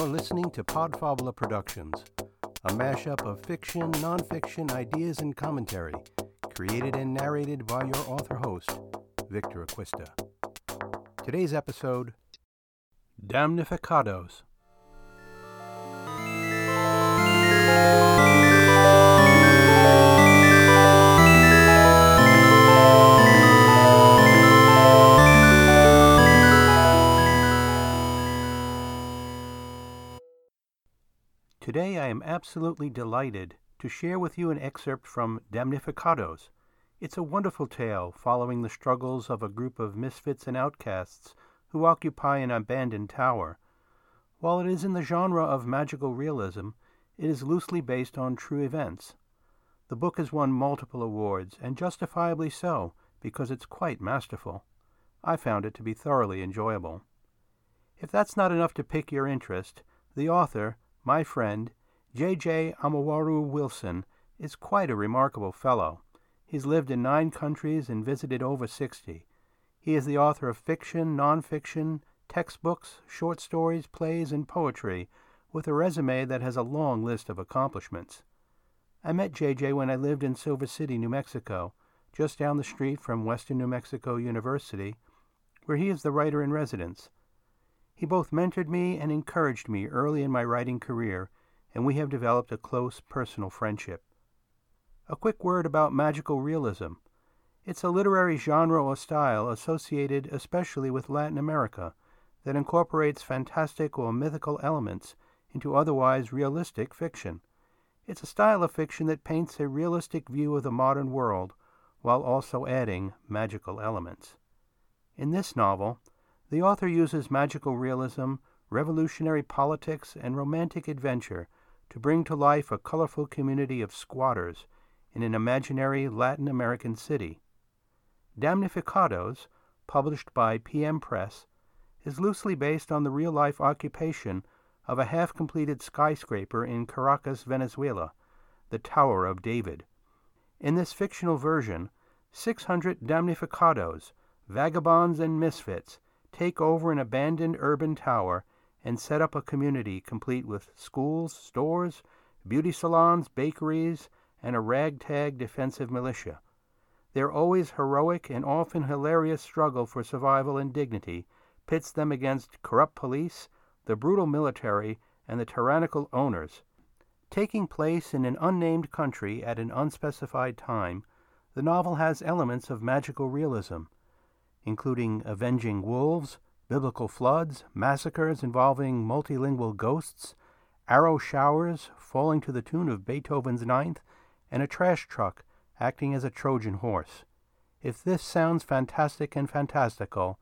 You're listening to Podfabula Productions, a mashup of fiction, nonfiction, ideas, and commentary, created and narrated by your author host, Victor Acquista. Today's episode Damnificados. Am absolutely delighted to share with you an excerpt from Damnificados. It's a wonderful tale following the struggles of a group of misfits and outcasts who occupy an abandoned tower. While it is in the genre of magical realism, it is loosely based on true events. The book has won multiple awards, and justifiably so, because it's quite masterful. I found it to be thoroughly enjoyable. If that's not enough to pique your interest, the author, my friend, J. J. Amaworo Wilson, is quite a remarkable fellow. He's lived in nine countries and visited over sixty. He is the author of fiction, nonfiction, textbooks, short stories, plays, and poetry, with a resume that has a long list of accomplishments. I met JJ when I lived in Silver City, New Mexico, just down the street from Western New Mexico University, where he is the writer in residence. He both mentored me and encouraged me early in my writing career, and we have developed a close personal friendship. A quick word about magical realism. It's a literary genre or style associated especially with Latin America that incorporates fantastic or mythical elements into otherwise realistic fiction. It's a style of fiction that paints a realistic view of the modern world while also adding magical elements. In this novel, the author uses magical realism, revolutionary politics, and romantic adventure to bring to life a colorful community of squatters in an imaginary Latin American city. Damnificados, published by PM Press, is loosely based on the real life occupation of a half completed skyscraper in Caracas, Venezuela, the Tower of David. In this fictional version, 600 damnificados, vagabonds and misfits, take over an abandoned urban tower and set up a community complete with schools, stores, beauty salons, bakeries, and a ragtag defensive militia. Their always heroic and often hilarious struggle for survival and dignity pits them against corrupt police, the brutal military, and the tyrannical owners. Taking place in an unnamed country at an unspecified time, the novel has elements of magical realism including avenging wolves, biblical floods, massacres involving multilingual ghosts, arrow showers falling to the tune of Beethoven's Ninth, and a trash truck acting as a Trojan horse. If this sounds fantastic and fantastical,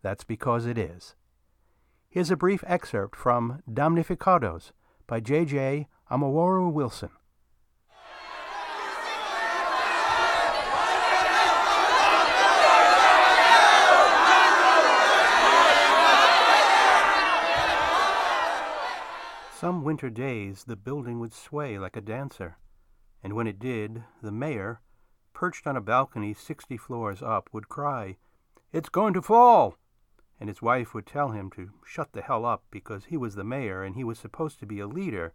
that's because it is. Here's a brief excerpt from Damnificados by J.J. Amaworo Wilson. Some winter days the building would sway like a dancer, and when it did, the mayor, perched on a balcony sixty floors up, would cry, It's going to fall! And his wife would tell him to shut the hell up because he was the mayor and he was supposed to be a leader,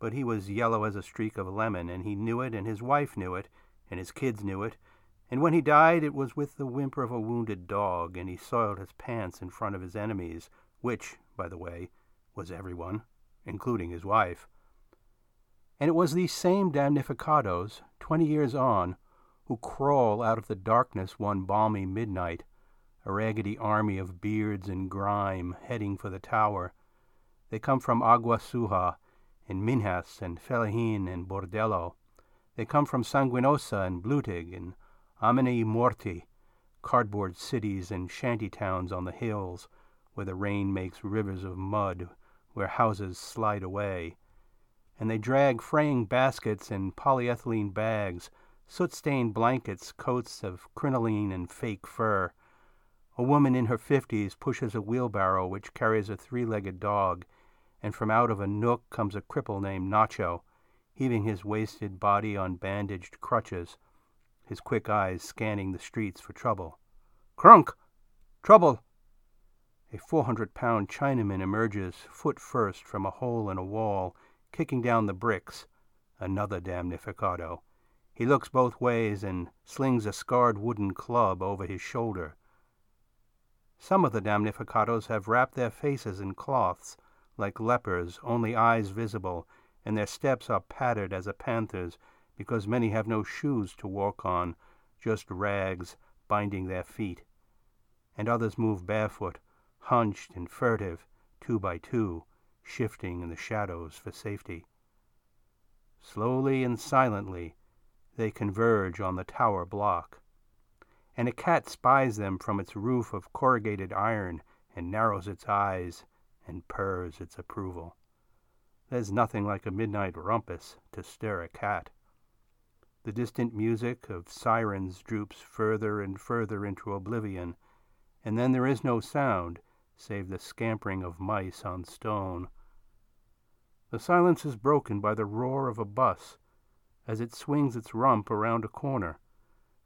but he was yellow as a streak of lemon, and he knew it, and his wife knew it, and his kids knew it, and when he died it was with the whimper of a wounded dog, and he soiled his pants in front of his enemies, which, by the way, was everyone including his wife. And it was these same damnificados, twenty years on, who crawl out of the darkness one balmy midnight, a raggedy army of beards and grime heading for the tower. They come from Agua Suja, and Minjas, and Fellahin, and Bordello. They come from Sanguinosa and Blutig, and Amene Morti, cardboard cities and shanty towns on the hills, where the rain makes rivers of mud where houses slide away, and they drag fraying baskets and polyethylene bags, soot stained blankets, coats of crinoline and fake fur. A woman in her fifties pushes a wheelbarrow which carries a three legged dog, and from out of a nook comes a cripple named Nacho, heaving his wasted body on bandaged crutches, his quick eyes scanning the streets for trouble. Crunk! Trouble! A 400 pound Chinaman emerges foot first from a hole in a wall, kicking down the bricks. Another damnificado. He looks both ways and slings a scarred wooden club over his shoulder. Some of the damnificados have wrapped their faces in cloths, like lepers, only eyes visible, and their steps are padded as a panther's because many have no shoes to walk on, just rags binding their feet. And others move barefoot, hunched and furtive, two by two, shifting in the shadows for safety. Slowly and silently they converge on the tower block and a cat spies them from its roof of corrugated iron and narrows its eyes and purrs its approval. There's nothing like a midnight rumpus to stir a cat. The distant music of sirens droops further and further into oblivion, and then there is no sound save the scampering of mice on stone. The silence is broken by the roar of a bus as it swings its rump around a corner.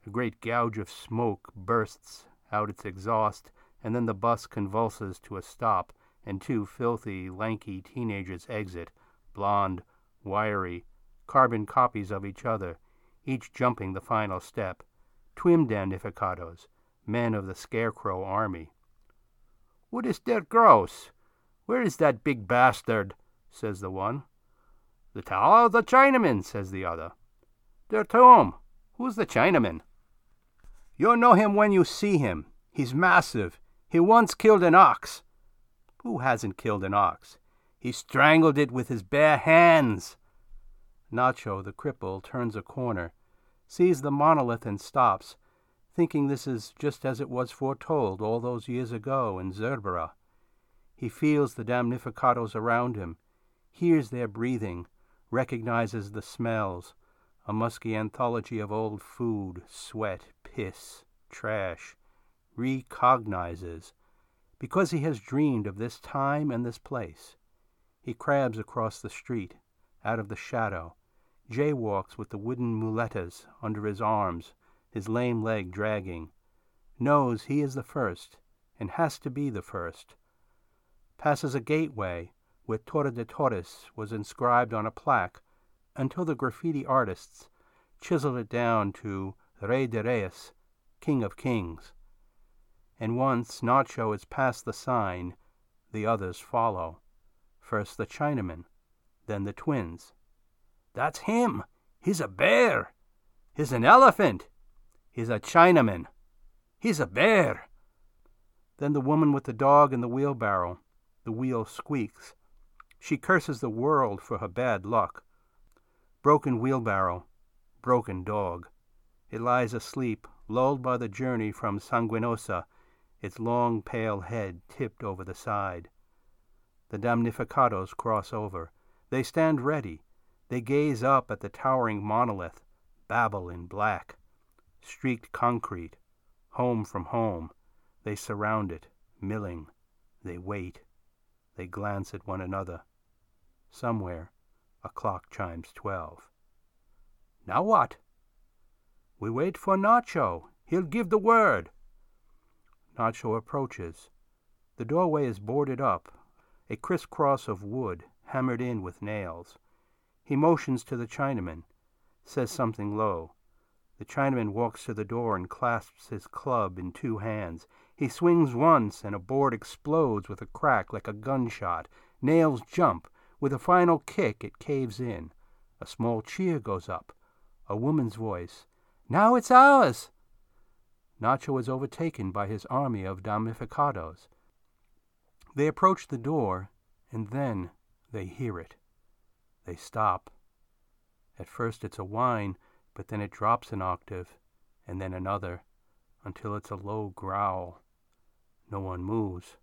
A great gouge of smoke bursts out its exhaust, and then the bus convulses to a stop, and two filthy, lanky teenagers exit, blond, wiry, carbon copies of each other, each jumping the final step, twin damnificados, men of the Scarecrow army. What is der gross? Where is that big bastard? says the one. The Tower of the Chinaman, says the other. Der tomb. Who's the Chinaman? You'll know him when you see him. He's massive. He once killed an ox. Who hasn't killed an ox? He strangled it with his bare hands. Nacho, the cripple, turns a corner, sees the monolith and stops, thinking this is just as it was foretold all those years ago in Zerbera. He feels the damnificados around him, hears their breathing, recognizes the smells, a musky anthology of old food, sweat, piss, trash, recognizes, because he has dreamed of this time and this place. He crabs across the street, out of the shadow, jaywalks with the wooden muletas under his arms, his lame leg dragging, knows he is the first, and has to be the first, passes a gateway where Torre de Torres was inscribed on a plaque until the graffiti artists chiseled it down to Rey de Reyes, King of Kings. And once Nacho is past the sign, the others follow. First the Chinaman, then the twins. That's him! He's a bear! He's an elephant! He's a Chinaman! He's a bear! Then the woman with the dog and the wheelbarrow. The wheel squeaks. She curses the world for her bad luck. Broken wheelbarrow, broken dog. It lies asleep, lulled by the journey from Sanguinosa, its long pale head tipped over the side. The damnificados cross over. They stand ready. They gaze up at the towering monolith, Babel in black. Streaked concrete, home from home. They surround it, milling. They wait. They glance at one another. Somewhere a clock chimes twelve. Now what? We wait for Nacho. He'll give the word. Nacho approaches. The doorway is boarded up, a crisscross of wood hammered in with nails. He motions to the Chinaman, says something low. The Chinaman walks to the door and clasps his club in two hands. He swings once, and a board explodes with a crack like a gunshot. Nails jump. With a final kick, it caves in. A small cheer goes up. A woman's voice. Now it's ours! Nacho is overtaken by his army of damnificados. They approach the door, and then they hear it. They stop. At first it's a whine, but then it drops an octave, and then another, until it's a low growl. No one moves.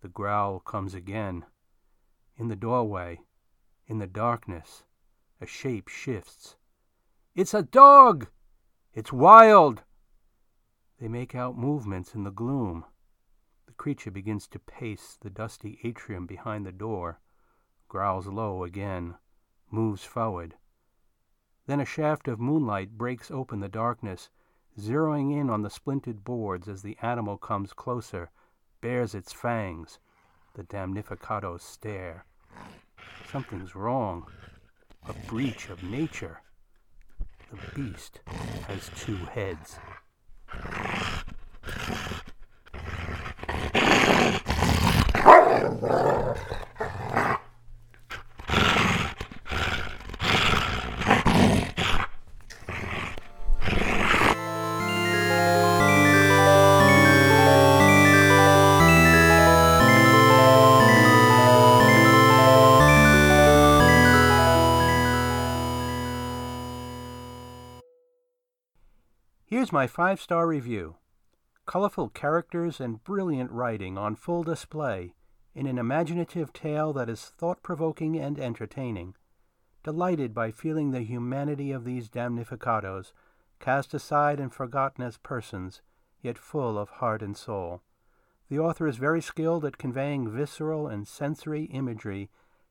The growl comes again. In the doorway, in the darkness, a shape shifts. It's a dog! It's wild! They make out movements in the gloom. The creature begins to pace the dusty atrium behind the door, growls low again, moves forward. Then a shaft of moonlight breaks open the darkness, zeroing in on the splintered boards as the animal comes closer, bares its fangs. The damnificados stare. Something's wrong. A breach of nature. The beast has two heads. My five star review. Colorful characters and brilliant writing on full display in an imaginative tale that is thought provoking and entertaining. Delighted by feeling the humanity of these damnificados, cast aside and forgotten as persons, yet full of heart and soul. The author is very skilled at conveying visceral and sensory imagery,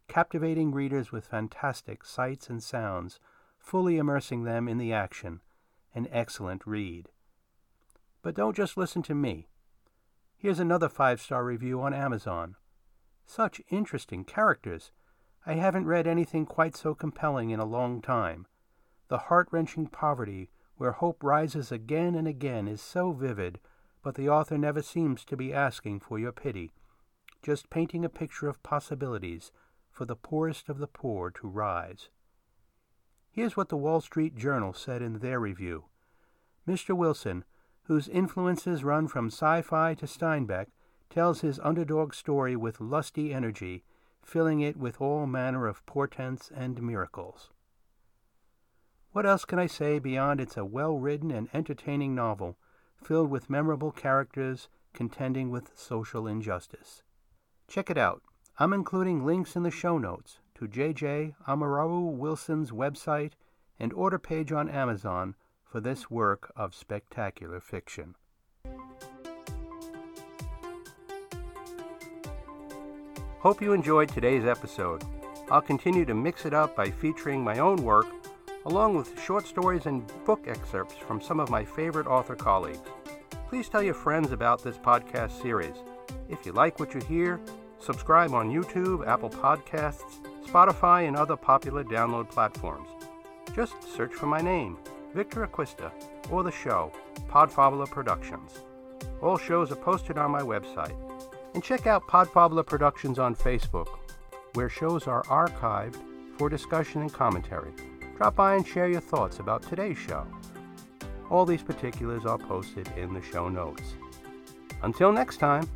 captivating readers with fantastic sights and sounds, fully immersing them in the action an excellent read. But don't just listen to me. Here's another five star review on Amazon. Such interesting characters. I haven't read anything quite so compelling in a long time. The heart wrenching poverty where hope rises again and again is so vivid, but the author never seems to be asking for your pity, just painting a picture of possibilities for the poorest of the poor to rise. Here's what the Wall Street Journal said in their review. Mr. Wilson, whose influences run from sci-fi to Steinbeck, tells his underdog story with lusty energy, filling it with all manner of portents and miracles. What else can I say beyond it's a well-written and entertaining novel, filled with memorable characters contending with social injustice. Check it out. I'm including links in the show notes to J.J. Amaru Wilson's website and order page on Amazon for this work of spectacular fiction. Hope you enjoyed today's episode. I'll continue to mix it up by featuring my own work along with short stories and book excerpts from some of my favorite author colleagues. Please tell your friends about this podcast series. If you like what you hear, subscribe on YouTube, Apple Podcasts, Spotify, and other popular download platforms. Just search for my name, Victor Acquista, or the show, Podfabula Productions. All shows are posted on my website. And check out Podfabula Productions on Facebook, where shows are archived for discussion and commentary. Drop by and share your thoughts about today's show. All these particulars are posted in the show notes. Until next time,